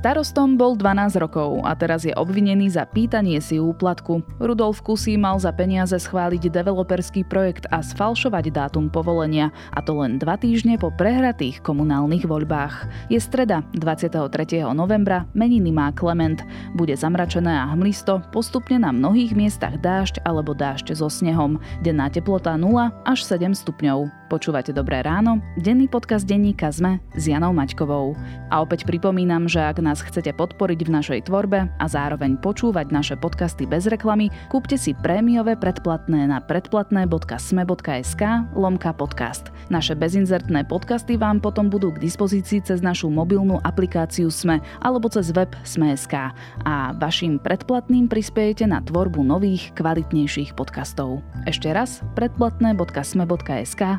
Starostom bol 12 rokov a teraz je obvinený za pýtanie si úplatku. Rudolf Kusí mal za peniaze schváliť developerský projekt a sfalšovať dátum povolenia, a to len dva týždne po prehratých komunálnych voľbách. Je streda, 23. novembra, meniny má Klement. Bude zamračené a hmlisto, postupne na mnohých miestach dážď alebo dážď so snehom. Denná teplota 0 až 7 stupňov. Počúvate Dobré ráno, denný podcast denníka ZME s Janou Maťkovou. A opäť pripomínam, že ak nás chcete podporiť v našej tvorbe a zároveň počúvať naše podcasty bez reklamy, kúpte si prémiové predplatné na predplatné.sme.sk lomka podcast. Naše bezinzertné podcasty vám potom budú k dispozícii cez našu mobilnú aplikáciu SME alebo cez web Sme.sk a vašim predplatným prispiejete na tvorbu nových, kvalitnejších podcastov. Ešte raz predplatné.sme.sk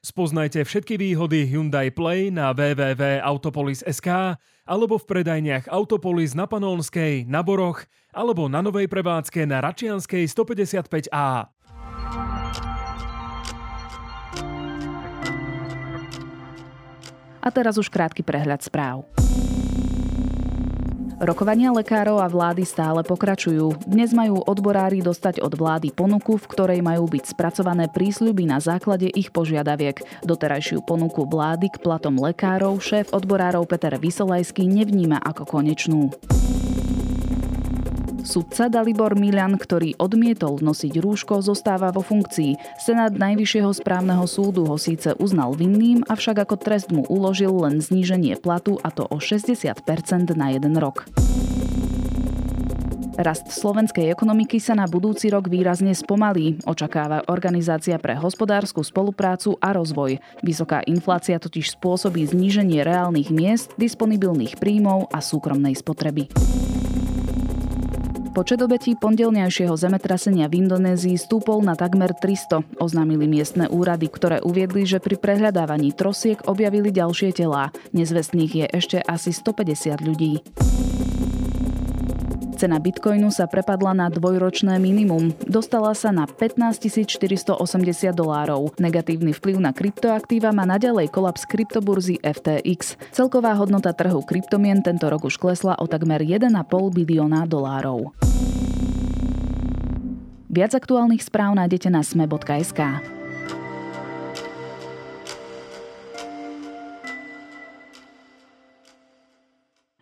Spoznajte všetky výhody Hyundai Play na www.autopolis.sk alebo v predajniach Autopolis na Panolskej, na Boroch alebo na novej prevádzke na Račianskej 155A. A teraz už krátky prehľad správ. Rokovania lekárov a vlády stále pokračujú. Dnes majú odborári dostať od vlády ponuku, v ktorej majú byť spracované prísľuby na základe ich požiadaviek. Doterajšiu ponuku vlády k platom lekárov šéf odborárov Peter Vysolajský nevníma ako konečnú. Sudca Dalibor Milan, ktorý odmietol nosiť rúško, zostáva vo funkcii. Senát Najvyššieho správneho súdu ho síce uznal vinným, avšak ako trest mu uložil len zníženie platu a to o 60% na jeden rok. Rast slovenskej ekonomiky sa na budúci rok výrazne spomalí, očakáva Organizácia pre hospodárskú spoluprácu a rozvoj. Vysoká inflácia totiž spôsobí zníženie reálnych miest, disponibilných príjmov a súkromnej spotreby. Počet obetí pondelňajšieho zemetrasenia v Indonézii stúpol na takmer 300, oznámili miestne úrady, ktoré uviedli, že pri prehľadávaní trosiek objavili ďalšie telá. Nezvestných je ešte asi 150 ľudí. Cena bitcoinu sa prepadla na dvojročné minimum. Dostala sa na 15 480 dolárov. Negatívny vplyv na kryptoaktíva má naďalej kolaps kryptoburzy FTX. Celková hodnota trhu kryptomien tento rok už klesla o takmer 1,5 bilióna dolárov. Viac aktuálnych správ nájdete na sme.sk.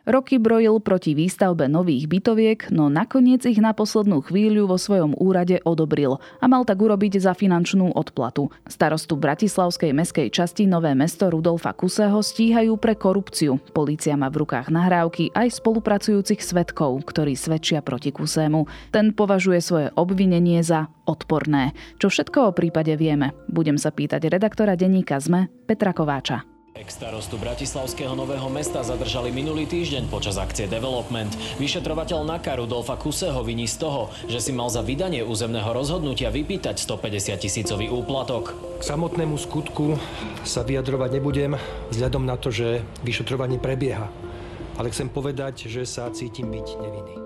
Roky brojil proti výstavbe nových bytoviek, no nakoniec ich na poslednú chvíľu vo svojom úrade odobril a mal tak urobiť za finančnú odplatu. Starostu Bratislavskej meskej časti Nové mesto Rudolfa Kuseho stíhajú pre korupciu. Polícia má v rukách nahrávky aj spolupracujúcich svetkov, ktorí svedčia proti Kusému. Ten považuje svoje obvinenie za odporné. Čo všetko o prípade vieme? Budem sa pýtať redaktora denníka ZME Petra Kováča. Ex-starostu Bratislavského nového mesta zadržali minulý týždeň počas akcie Development. Vyšetrovateľ NAKA Rudolfa Kuseho viní z toho, že si mal za vydanie územného rozhodnutia vypýtať 150 tisícový úplatok. K samotnému skutku sa vyjadrovať nebudem, vzhľadom na to, že vyšetrovanie prebieha. Ale chcem povedať, že sa cítim byť nevinný.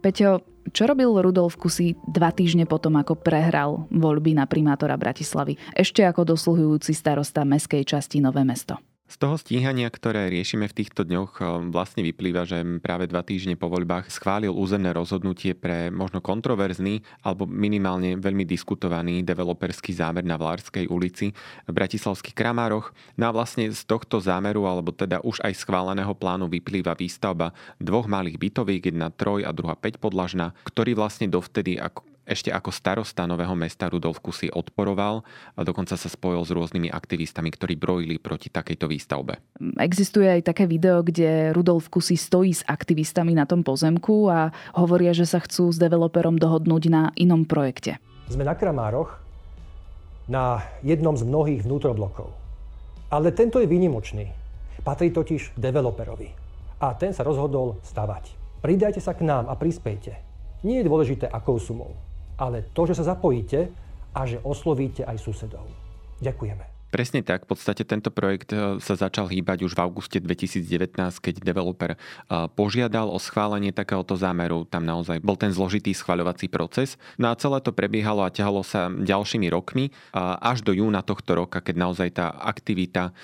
Peťo, čo robil Rudolf Kusy dva týždne potom, ako prehral voľby na primátora Bratislavy, ešte ako dosluhujúci starosta meskej časti Nové mesto? Z toho stíhania, ktoré riešime v týchto dňoch, eh, vlastne vyplýva, že práve dva týždne po voľbách schválil územné rozhodnutie pre možno kontroverzný alebo minimálne veľmi diskutovaný developerský zámer na Vlárskej ulici v Bratislavských Kramároch. No a vlastne z tohto zámeru, alebo teda už aj schváleného plánu vyplýva výstavba dvoch malých bytoviek, jedna troj a druhá 5 podlažná, ktorý vlastne dovtedy ako ešte ako starosta Nového mesta Rudolf Kusy odporoval a dokonca sa spojil s rôznymi aktivistami, ktorí brojili proti takejto výstavbe. Existuje aj také video, kde Rudolf Kusy stojí s aktivistami na tom pozemku a hovoria, že sa chcú s developerom dohodnúť na inom projekte. Sme na Kramároch, na jednom z mnohých vnútroblokov. Ale tento je výnimočný. Patrí totiž developerovi. A ten sa rozhodol stavať. Pridajte sa k nám a prispejte. Nie je dôležité, akou sumou ale to, že sa zapojíte a že oslovíte aj susedov. Ďakujeme. Presne tak. V podstate tento projekt e, sa začal hýbať už v auguste 2019, keď developer e, požiadal o schválenie takéhoto zámeru. Tam naozaj bol ten zložitý schvaľovací proces. No a celé to prebiehalo a ťahalo sa ďalšími rokmi e, až do júna tohto roka, keď naozaj tá aktivita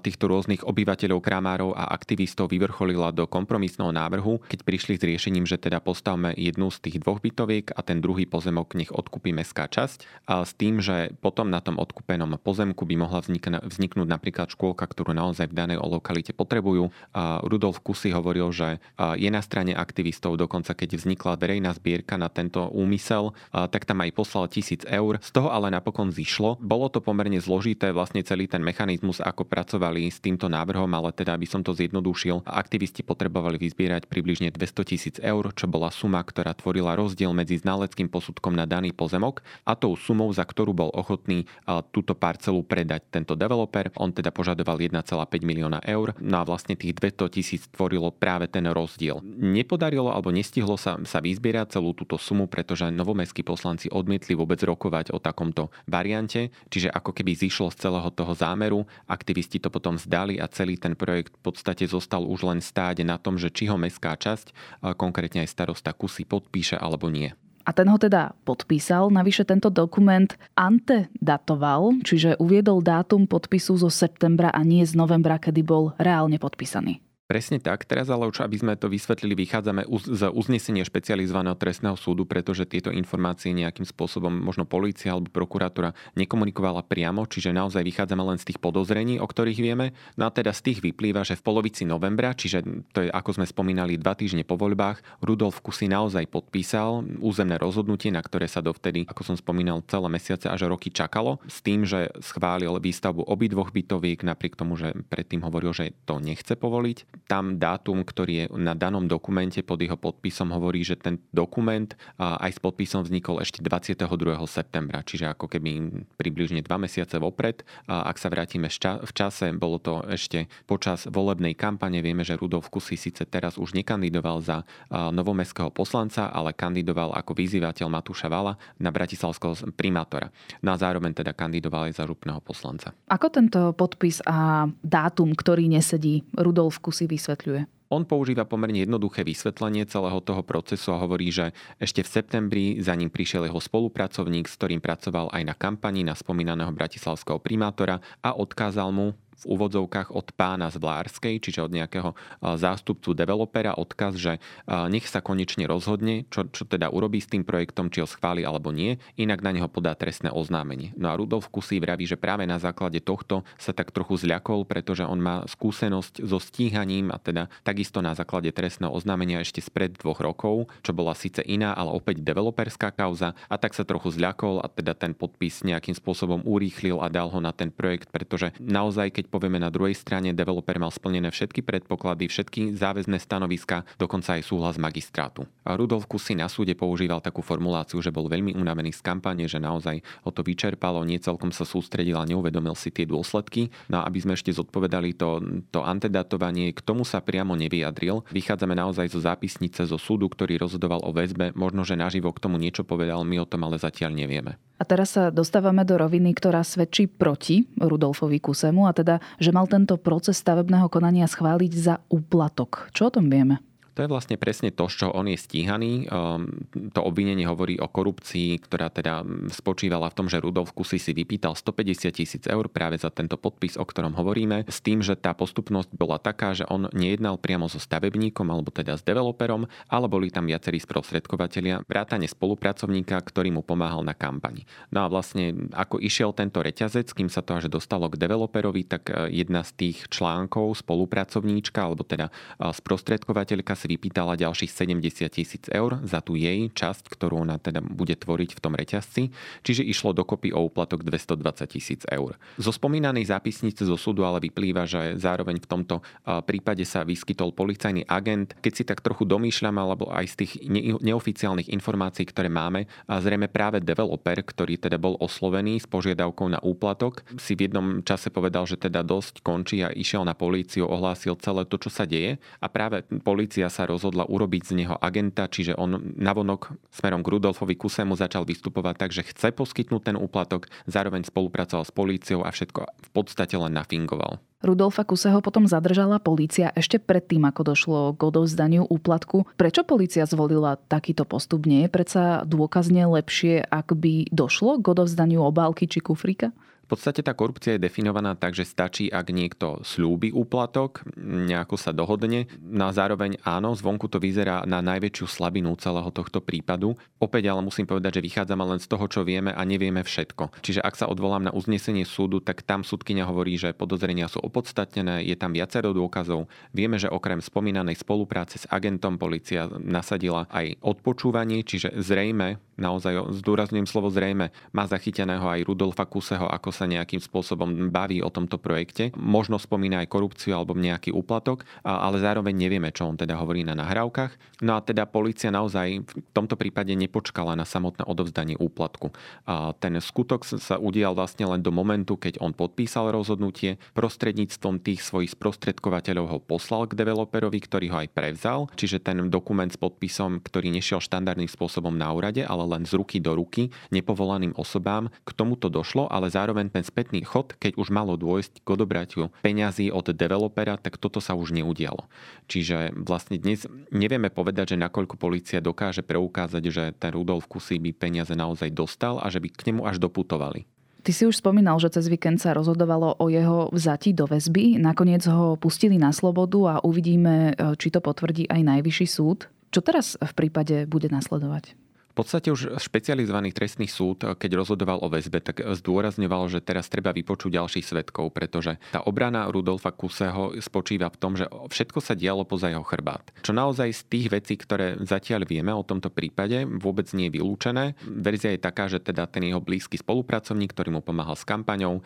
týchto rôznych obyvateľov, kramárov a aktivistov vyvrcholila do kompromisného návrhu, keď prišli s riešením, že teda postavme jednu z tých dvoch bytoviek a ten druhý pozemok nech odkúpi mestská časť. S tým, že potom na tom odkúpenom pozemku by mohol mohla vzniknúť napríklad škôlka, ktorú naozaj v danej lokalite potrebujú. Rudolf Kusy hovoril, že je na strane aktivistov, dokonca keď vznikla verejná zbierka na tento úmysel, tak tam aj poslal tisíc eur. Z toho ale napokon zišlo. Bolo to pomerne zložité, vlastne celý ten mechanizmus, ako pracovali s týmto návrhom, ale teda aby som to zjednodušil, aktivisti potrebovali vyzbierať približne 200 tisíc eur, čo bola suma, ktorá tvorila rozdiel medzi znaleckým posudkom na daný pozemok a tou sumou, za ktorú bol ochotný túto parcelu predať predať tento developer. On teda požadoval 1,5 milióna eur, no a vlastne tých 200 tisíc tvorilo práve ten rozdiel. Nepodarilo alebo nestihlo sa, sa vyzbierať celú túto sumu, pretože novomestskí poslanci odmietli vôbec rokovať o takomto variante, čiže ako keby zišlo z celého toho zámeru, aktivisti to potom zdali a celý ten projekt v podstate zostal už len stáť na tom, že či ho mestská časť, konkrétne aj starosta Kusy podpíše alebo nie a ten ho teda podpísal. Navyše tento dokument antedatoval, čiže uviedol dátum podpisu zo septembra a nie z novembra, kedy bol reálne podpísaný. Presne tak. Teraz ale už, aby sme to vysvetlili, vychádzame z uznesenia špecializovaného trestného súdu, pretože tieto informácie nejakým spôsobom možno polícia alebo prokurátora nekomunikovala priamo, čiže naozaj vychádzame len z tých podozrení, o ktorých vieme. No a teda z tých vyplýva, že v polovici novembra, čiže to je ako sme spomínali dva týždne po voľbách, Rudolf Kusy naozaj podpísal územné rozhodnutie, na ktoré sa dovtedy, ako som spomínal, celé mesiace až roky čakalo, s tým, že schválil výstavbu obidvoch bytoviek, napriek tomu, že predtým hovoril, že to nechce povoliť tam dátum, ktorý je na danom dokumente pod jeho podpisom, hovorí, že ten dokument aj s podpisom vznikol ešte 22. septembra, čiže ako keby približne dva mesiace vopred. Ak sa vrátime v čase, bolo to ešte počas volebnej kampane. Vieme, že Rudolf Kusy síce teraz už nekandidoval za novomestského poslanca, ale kandidoval ako vyzývateľ Matúša Vala na bratislavského primátora. No a zároveň teda kandidoval aj za župného poslanca. Ako tento podpis a dátum, ktorý nesedí Rudolf Kusy vysvetľuje? On používa pomerne jednoduché vysvetlenie celého toho procesu a hovorí, že ešte v septembri za ním prišiel jeho spolupracovník, s ktorým pracoval aj na kampani na spomínaného bratislavského primátora a odkázal mu v úvodzovkách od pána z Vlárskej, čiže od nejakého zástupcu developera odkaz, že nech sa konečne rozhodne, čo, čo teda urobí s tým projektom, či ho schváli alebo nie, inak na neho podá trestné oznámenie. No a Rudolf Kusí vraví, že práve na základe tohto sa tak trochu zľakol, pretože on má skúsenosť so stíhaním a teda takisto na základe trestného oznámenia ešte spred dvoch rokov, čo bola síce iná, ale opäť developerská kauza a tak sa trochu zľakol a teda ten podpis nejakým spôsobom urýchlil a dal ho na ten projekt, pretože naozaj, keď povieme na druhej strane, developer mal splnené všetky predpoklady, všetky záväzné stanoviska, dokonca aj súhlas magistrátu. A Rudolf Kusy na súde používal takú formuláciu, že bol veľmi unavený z kampane, že naozaj ho to vyčerpalo, nie celkom sa sústredil a neuvedomil si tie dôsledky. No a aby sme ešte zodpovedali to, to antedatovanie, k tomu sa priamo nevyjadril. Vychádzame naozaj zo zápisnice zo súdu, ktorý rozhodoval o väzbe. Možno, že naživo k tomu niečo povedal, my o tom ale zatiaľ nevieme. A teraz sa dostávame do roviny, ktorá svedčí proti Rudolfovi Kusemu a teda, že mal tento proces stavebného konania schváliť za úplatok. Čo o tom vieme? To je vlastne presne to, čo on je stíhaný. Ehm, to obvinenie hovorí o korupcii, ktorá teda spočívala v tom, že Rudolf Kusy si vypýtal 150 tisíc eur práve za tento podpis, o ktorom hovoríme, s tým, že tá postupnosť bola taká, že on nejednal priamo so stavebníkom alebo teda s developerom, ale boli tam viacerí sprostredkovateľia, vrátane spolupracovníka, ktorý mu pomáhal na kampani. No a vlastne ako išiel tento reťazec, kým sa to až dostalo k developerovi, tak e, jedna z tých článkov, spolupracovníčka alebo teda e, sprostredkovateľka si vypýtala ďalších 70 tisíc eur za tú jej časť, ktorú ona teda bude tvoriť v tom reťazci, čiže išlo dokopy o úplatok 220 tisíc eur. Zo spomínanej zápisnice zo súdu ale vyplýva, že zároveň v tomto prípade sa vyskytol policajný agent. Keď si tak trochu domýšľam, alebo aj z tých neoficiálnych informácií, ktoré máme, a zrejme práve developer, ktorý teda bol oslovený s požiadavkou na úplatok, si v jednom čase povedal, že teda dosť končí a išiel na políciu, ohlásil celé to, čo sa deje a práve polícia sa rozhodla urobiť z neho agenta, čiže on navonok smerom k Rudolfovi Kusemu začal vystupovať tak, že chce poskytnúť ten úplatok, zároveň spolupracoval s políciou a všetko v podstate len nafingoval. Rudolfa Kuseho potom zadržala polícia ešte predtým, ako došlo k odovzdaniu úplatku. Prečo polícia zvolila takýto postup? Nie je predsa dôkazne lepšie, ak by došlo k odovzdaniu obálky či kufrika? Podstate tá korupcia je definovaná tak, že stačí, ak niekto slúbi úplatok, nejako sa dohodne. No a zároveň áno, zvonku to vyzerá na najväčšiu slabinu celého tohto prípadu. Opäť ale musím povedať, že vychádzame len z toho, čo vieme a nevieme všetko. Čiže ak sa odvolám na uznesenie súdu, tak tam súdkyňa hovorí, že podozrenia sú opodstatnené, je tam viacero dôkazov. Vieme, že okrem spomínanej spolupráce s agentom policia nasadila aj odpočúvanie, čiže zrejme, naozaj zdôrazňujem slovo zrejme, má zachyteného aj Rudolfa Kuseho, ako sa nejakým spôsobom baví o tomto projekte. Možno spomína aj korupciu alebo nejaký úplatok, ale zároveň nevieme, čo on teda hovorí na nahrávkach. No a teda policia naozaj v tomto prípade nepočkala na samotné odovzdanie úplatku. A ten skutok sa udial vlastne len do momentu, keď on podpísal rozhodnutie, prostredníctvom tých svojich sprostredkovateľov ho poslal k developerovi, ktorý ho aj prevzal, čiže ten dokument s podpisom, ktorý nešiel štandardným spôsobom na úrade, ale len z ruky do ruky nepovolaným osobám. K tomuto došlo, ale zároveň ten spätný chod, keď už malo dôjsť k odobratiu peňazí od developera, tak toto sa už neudialo. Čiže vlastne dnes nevieme povedať, že nakoľko policia dokáže preukázať, že ten Rudolf Kusy by peniaze naozaj dostal a že by k nemu až doputovali. Ty si už spomínal, že cez víkend sa rozhodovalo o jeho vzati do väzby. Nakoniec ho pustili na slobodu a uvidíme, či to potvrdí aj najvyšší súd. Čo teraz v prípade bude nasledovať? Podstate už špecializovaný trestný súd, keď rozhodoval o väzbe, tak zdôrazňoval, že teraz treba vypočuť ďalších svetkov, pretože tá obrana Rudolfa Kuseho spočíva v tom, že všetko sa dialo poza jeho chrbát. Čo naozaj z tých vecí, ktoré zatiaľ vieme o tomto prípade, vôbec nie je vylúčené. Verzia je taká, že teda ten jeho blízky spolupracovník, ktorý mu pomáhal s kampaňou,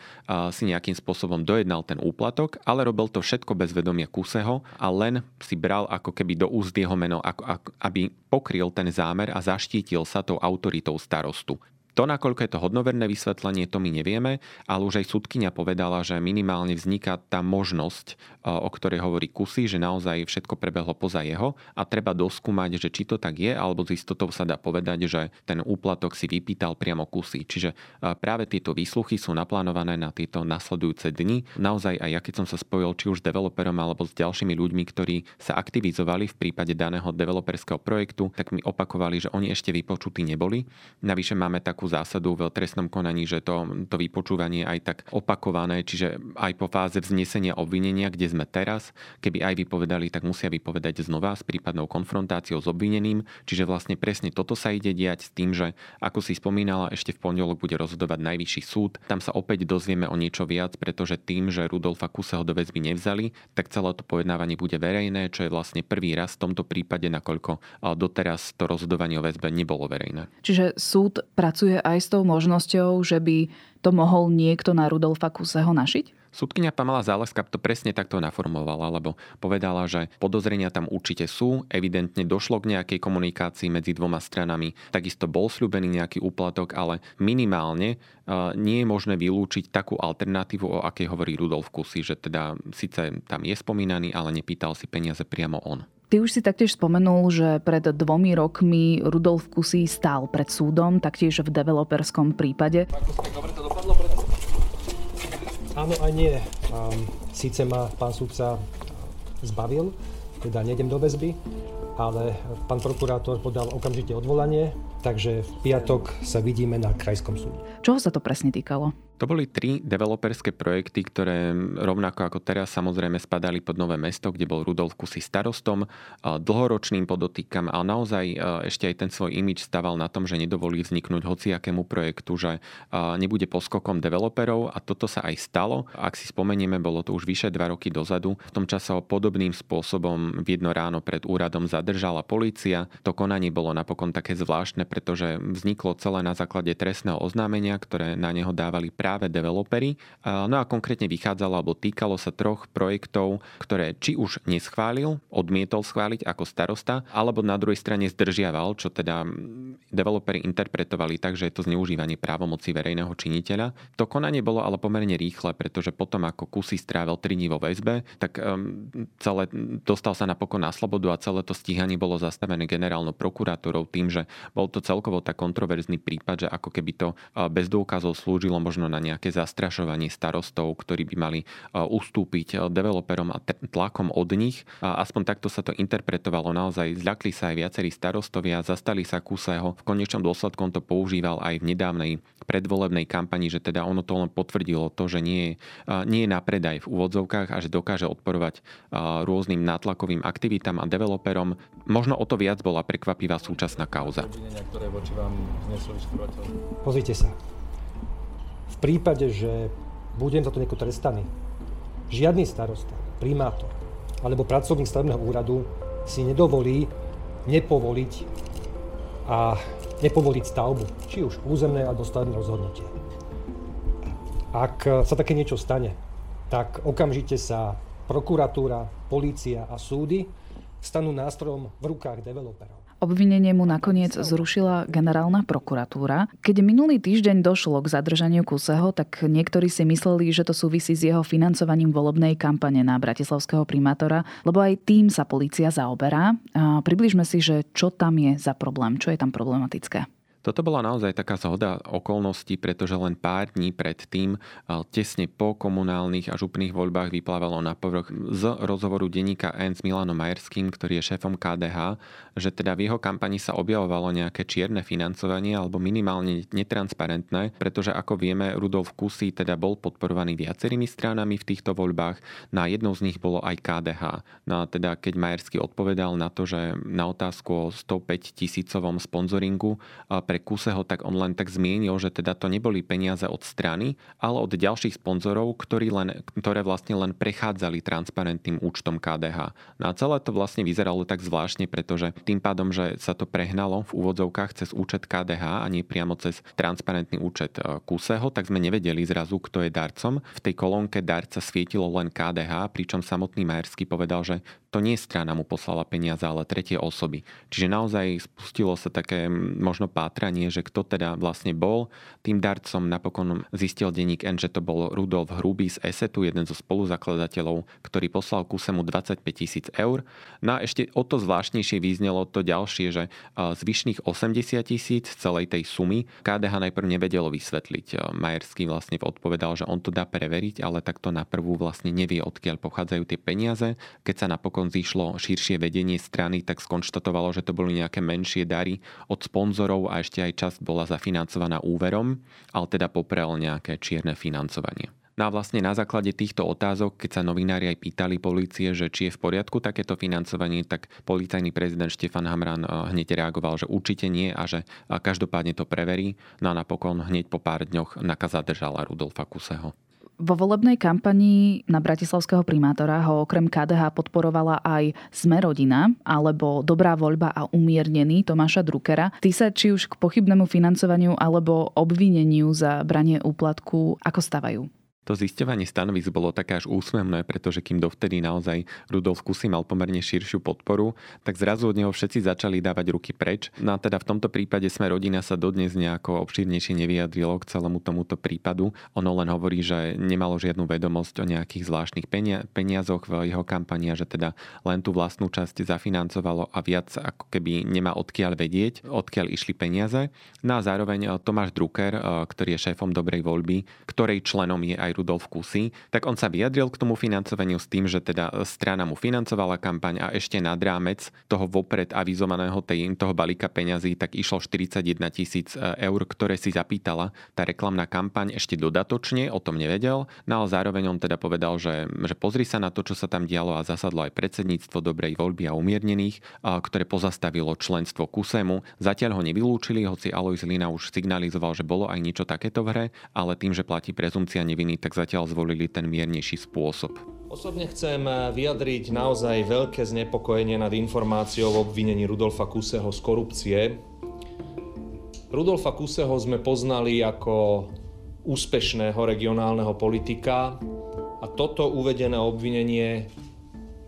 si nejakým spôsobom dojednal ten úplatok, ale robil to všetko bez vedomia Kuseho a len si bral ako keby do úst jeho meno, ako, ako, aby pokryl ten zámer a zaštítil sa tou autoritou starostu. To, nakoľko je to hodnoverné vysvetlenie, to my nevieme, ale už aj súdkynia povedala, že minimálne vzniká tá možnosť, e, o ktorej hovorí Kusy, že naozaj všetko prebehlo poza jeho a treba doskúmať, že či to tak je, alebo s istotou sa dá povedať, že ten úplatok si vypýtal priamo Kusy. Čiže e, práve tieto výsluchy sú naplánované na tieto nasledujúce dni. Naozaj aj ja, keď som sa spojil či už s developerom alebo s ďalšími ľuďmi, ktorí sa aktivizovali v prípade daného developerského projektu, tak mi opakovali, že oni ešte vypočutí neboli. Navyše máme takú takú zásadu v trestnom konaní, že to, to vypočúvanie aj tak opakované, čiže aj po fáze vznesenia obvinenia, kde sme teraz, keby aj vypovedali, tak musia vypovedať znova s prípadnou konfrontáciou s obvineným. Čiže vlastne presne toto sa ide diať s tým, že ako si spomínala, ešte v pondelok bude rozhodovať najvyšší súd. Tam sa opäť dozvieme o niečo viac, pretože tým, že Rudolfa Kuseho do väzby nevzali, tak celé to pojednávanie bude verejné, čo je vlastne prvý raz v tomto prípade, nakoľko doteraz to rozhodovanie o väzbe nebolo verejné. Čiže súd pracuje aj s tou možnosťou, že by to mohol niekto na Rudolfa Kuseho našiť? Súdkynia Pamela Záleska to presne takto naformovala, lebo povedala, že podozrenia tam určite sú, evidentne došlo k nejakej komunikácii medzi dvoma stranami, takisto bol sľubený nejaký úplatok, ale minimálne uh, nie je možné vylúčiť takú alternatívu, o akej hovorí Rudolf Kusy, že teda síce tam je spomínaný, ale nepýtal si peniaze priamo on. Ty už si taktiež spomenul, že pred dvomi rokmi Rudolf Kusy stál pred súdom, taktiež v developerskom prípade. Áno a nie. Um, síce ma pán súdca zbavil, teda nejdem do väzby, ale pán prokurátor podal okamžite odvolanie, takže v piatok sa vidíme na krajskom súde. Čoho sa to presne týkalo? To boli tri developerské projekty, ktoré rovnako ako teraz samozrejme spadali pod Nové mesto, kde bol Rudolf Kusy starostom, dlhoročným podotýkam, ale naozaj ešte aj ten svoj imič staval na tom, že nedovolí vzniknúť hociakému projektu, že nebude poskokom developerov a toto sa aj stalo. Ak si spomenieme, bolo to už vyše dva roky dozadu. V tom čase ho podobným spôsobom v jedno ráno pred úradom zadržala policia. To konanie bolo napokon také zvláštne, pretože vzniklo celé na základe trestného oznámenia, ktoré na neho dávali práve developery. No a konkrétne vychádzalo alebo týkalo sa troch projektov, ktoré či už neschválil, odmietol schváliť ako starosta, alebo na druhej strane zdržiaval, čo teda developeri interpretovali tak, že je to zneužívanie právomoci verejného činiteľa. To konanie bolo ale pomerne rýchle, pretože potom ako Kusy strávil 3 dní vo väzbe, tak celé, dostal sa napokon na slobodu a celé to stíhanie bolo zastavené generálnou prokurátorou tým, že bol to celkovo tak kontroverzný prípad, že ako keby to bez dôkazov slúžilo možno na nejaké zastrašovanie starostov, ktorí by mali ustúpiť developerom a tlakom od nich. A aspoň takto sa to interpretovalo naozaj. Zľakli sa aj viacerí starostovia, zastali sa Kuseho. V konečnom dôsledku on to používal aj v nedávnej predvolebnej kampani, že teda ono to len potvrdilo to, že nie je, nie je na predaj v úvodzovkách a že dokáže odporovať rôznym nátlakovým aktivitám a developerom. Možno o to viac bola prekvapivá súčasná kauza. Pozrite sa. V prípade, že budem za to nejako trestaný, žiadny starosta, primátor alebo pracovník stavebného úradu si nedovolí nepovoliť a nepovoliť stavbu, či už územné alebo stavebné rozhodnutie. Ak sa také niečo stane, tak okamžite sa prokuratúra, polícia a súdy stanú nástrojom v rukách developerov. Obvinenie mu nakoniec zrušila generálna prokuratúra. Keď minulý týždeň došlo k zadržaniu Kuseho, tak niektorí si mysleli, že to súvisí s jeho financovaním volebnej kampane na bratislavského primátora, lebo aj tým sa policia zaoberá. Približme si, že čo tam je za problém, čo je tam problematické. Toto bola naozaj taká zhoda okolností, pretože len pár dní pred tým, tesne po komunálnych a župných voľbách vyplávalo na povrch z rozhovoru denníka N s Milanom Majerským, ktorý je šéfom KDH, že teda v jeho kampani sa objavovalo nejaké čierne financovanie alebo minimálne netransparentné, pretože ako vieme, Rudolf Kusy teda bol podporovaný viacerými stranami v týchto voľbách, na jednou z nich bolo aj KDH. No a teda keď Majerský odpovedal na to, že na otázku o 105 tisícovom sponzoringu pre pre Kuseho, tak on len tak zmienil, že teda to neboli peniaze od strany, ale od ďalších sponzorov, ktorí len, ktoré vlastne len prechádzali transparentným účtom KDH. No a celé to vlastne vyzeralo tak zvláštne, pretože tým pádom, že sa to prehnalo v úvodzovkách cez účet KDH a nie priamo cez transparentný účet e, Kuseho, tak sme nevedeli zrazu, kto je darcom. V tej kolónke darca svietilo len KDH, pričom samotný Majersky povedal, že to nie strana mu poslala peniaze, ale tretie osoby. Čiže naozaj spustilo sa také možno pátranie, že kto teda vlastne bol tým darcom. Napokon zistil denník N, že to bol Rudolf Hrubý z Esetu, jeden zo spoluzakladateľov, ktorý poslal Kusemu 25 tisíc eur. No a ešte o to zvláštnejšie vyznelo to ďalšie, že zvyšných 80 tisíc celej tej sumy KDH najprv nevedelo vysvetliť. Majerský vlastne odpovedal, že on to dá preveriť, ale takto na prvú vlastne nevie, odkiaľ pochádzajú tie peniaze. Keď sa napokon napokon zišlo širšie vedenie strany, tak skonštatovalo, že to boli nejaké menšie dary od sponzorov a ešte aj časť bola zafinancovaná úverom, ale teda poprel nejaké čierne financovanie. No a vlastne na základe týchto otázok, keď sa novinári aj pýtali policie, že či je v poriadku takéto financovanie, tak policajný prezident Štefan Hamran eh, hneď reagoval, že určite nie a že eh, každopádne to preverí. No a napokon hneď po pár dňoch NAKA zadržala Rudolfa Kuseho. Vo volebnej kampanii na bratislavského primátora ho okrem KDH podporovala aj Sme rodina alebo Dobrá voľba a umiernený Tomáša Druckera. Ty sa či už k pochybnému financovaniu alebo obvineniu za branie úplatku ako stavajú? To zisťovanie stanovisk bolo také až úsmevné, pretože kým dovtedy naozaj Rudolf Kusy mal pomerne širšiu podporu, tak zrazu od neho všetci začali dávať ruky preč. No a teda v tomto prípade sme rodina sa dodnes nejako obšírnejšie nevyjadrilo k celému tomuto prípadu. Ono len hovorí, že nemalo žiadnu vedomosť o nejakých zvláštnych peniazoch v jeho kampani a že teda len tú vlastnú časť zafinancovalo a viac ako keby nemá odkiaľ vedieť, odkiaľ išli peniaze. No a zároveň Tomáš Drucker, ktorý je šéfom dobrej voľby, ktorej členom je aj Rudolf Kusy, tak on sa vyjadril k tomu financovaniu s tým, že teda strana mu financovala kampaň a ešte nad rámec toho vopred avizovaného tej, toho balíka peňazí, tak išlo 41 tisíc e, eur, ktoré si zapýtala tá reklamná kampaň ešte dodatočne, o tom nevedel, no ale zároveň on teda povedal, že, že pozri sa na to, čo sa tam dialo a zasadlo aj predsedníctvo dobrej voľby a umiernených, ktoré pozastavilo členstvo Kusemu. Zatiaľ ho nevylúčili, hoci Alois Lina už signalizoval, že bolo aj niečo takéto v hre, ale tým, že platí prezumcia neviny, tak zatiaľ zvolili ten miernejší spôsob. Osobne chcem vyjadriť naozaj veľké znepokojenie nad informáciou o obvinení Rudolfa Kuseho z korupcie. Rudolfa Kuseho sme poznali ako úspešného regionálneho politika a toto uvedené obvinenie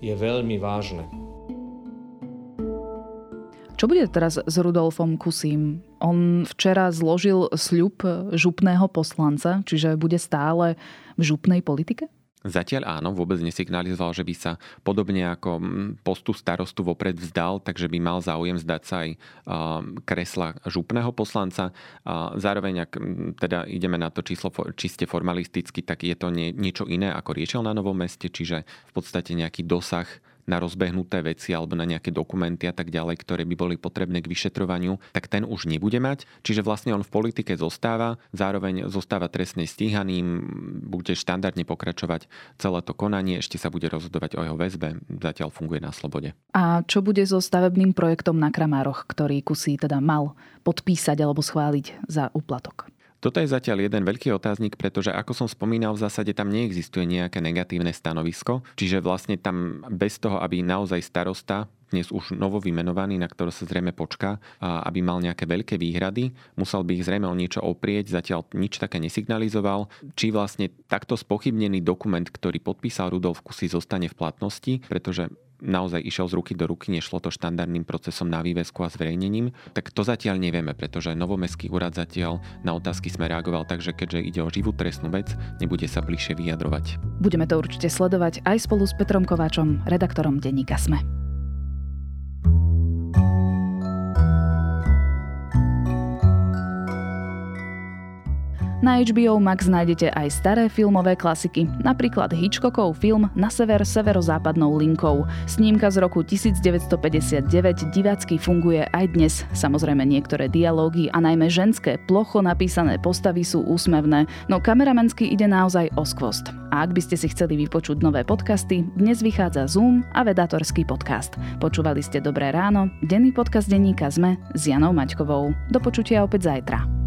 je veľmi vážne. Čo bude teraz s Rudolfom Kusím? On včera zložil sľub župného poslanca, čiže bude stále v župnej politike? Zatiaľ áno, vôbec nesignalizoval, že by sa podobne ako postu starostu vopred vzdal, takže by mal záujem zdať sa aj kresla župného poslanca. Zároveň, ak teda ideme na to číslo čiste formalisticky, tak je to niečo iné, ako riešil na Novom meste, čiže v podstate nejaký dosah na rozbehnuté veci alebo na nejaké dokumenty a tak ďalej, ktoré by boli potrebné k vyšetrovaniu, tak ten už nebude mať. Čiže vlastne on v politike zostáva, zároveň zostáva trestne stíhaným, bude štandardne pokračovať celé to konanie, ešte sa bude rozhodovať o jeho väzbe, zatiaľ funguje na slobode. A čo bude so stavebným projektom na Kramároch, ktorý kusí teda mal podpísať alebo schváliť za úplatok? Toto je zatiaľ jeden veľký otáznik, pretože ako som spomínal, v zásade tam neexistuje nejaké negatívne stanovisko, čiže vlastne tam bez toho, aby naozaj starosta dnes už novo vymenovaný, na ktorý sa zrejme počká, aby mal nejaké veľké výhrady. Musel by ich zrejme o niečo oprieť, zatiaľ nič také nesignalizoval. Či vlastne takto spochybnený dokument, ktorý podpísal Rudolf Kusy, zostane v platnosti, pretože naozaj išiel z ruky do ruky, nešlo to štandardným procesom na vývesku a zverejnením, tak to zatiaľ nevieme, pretože Novomestský úrad zatiaľ na otázky sme reagoval tak, že keďže ide o živú trestnú vec, nebude sa bližšie vyjadrovať. Budeme to určite sledovať aj spolu s Petrom Kováčom, redaktorom denníka SME. Na HBO Max nájdete aj staré filmové klasiky, napríklad Hitchcockov film Na sever severozápadnou linkou. Snímka z roku 1959 divácky funguje aj dnes. Samozrejme niektoré dialógy a najmä ženské, plocho napísané postavy sú úsmevné, no kameramensky ide naozaj o skvost. A ak by ste si chceli vypočuť nové podcasty, dnes vychádza Zoom a vedatorský podcast. Počúvali ste Dobré ráno, denný podcast denníka ZME s Janou Maťkovou. Do počutia opäť zajtra.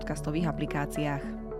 podcastových aplikáciách.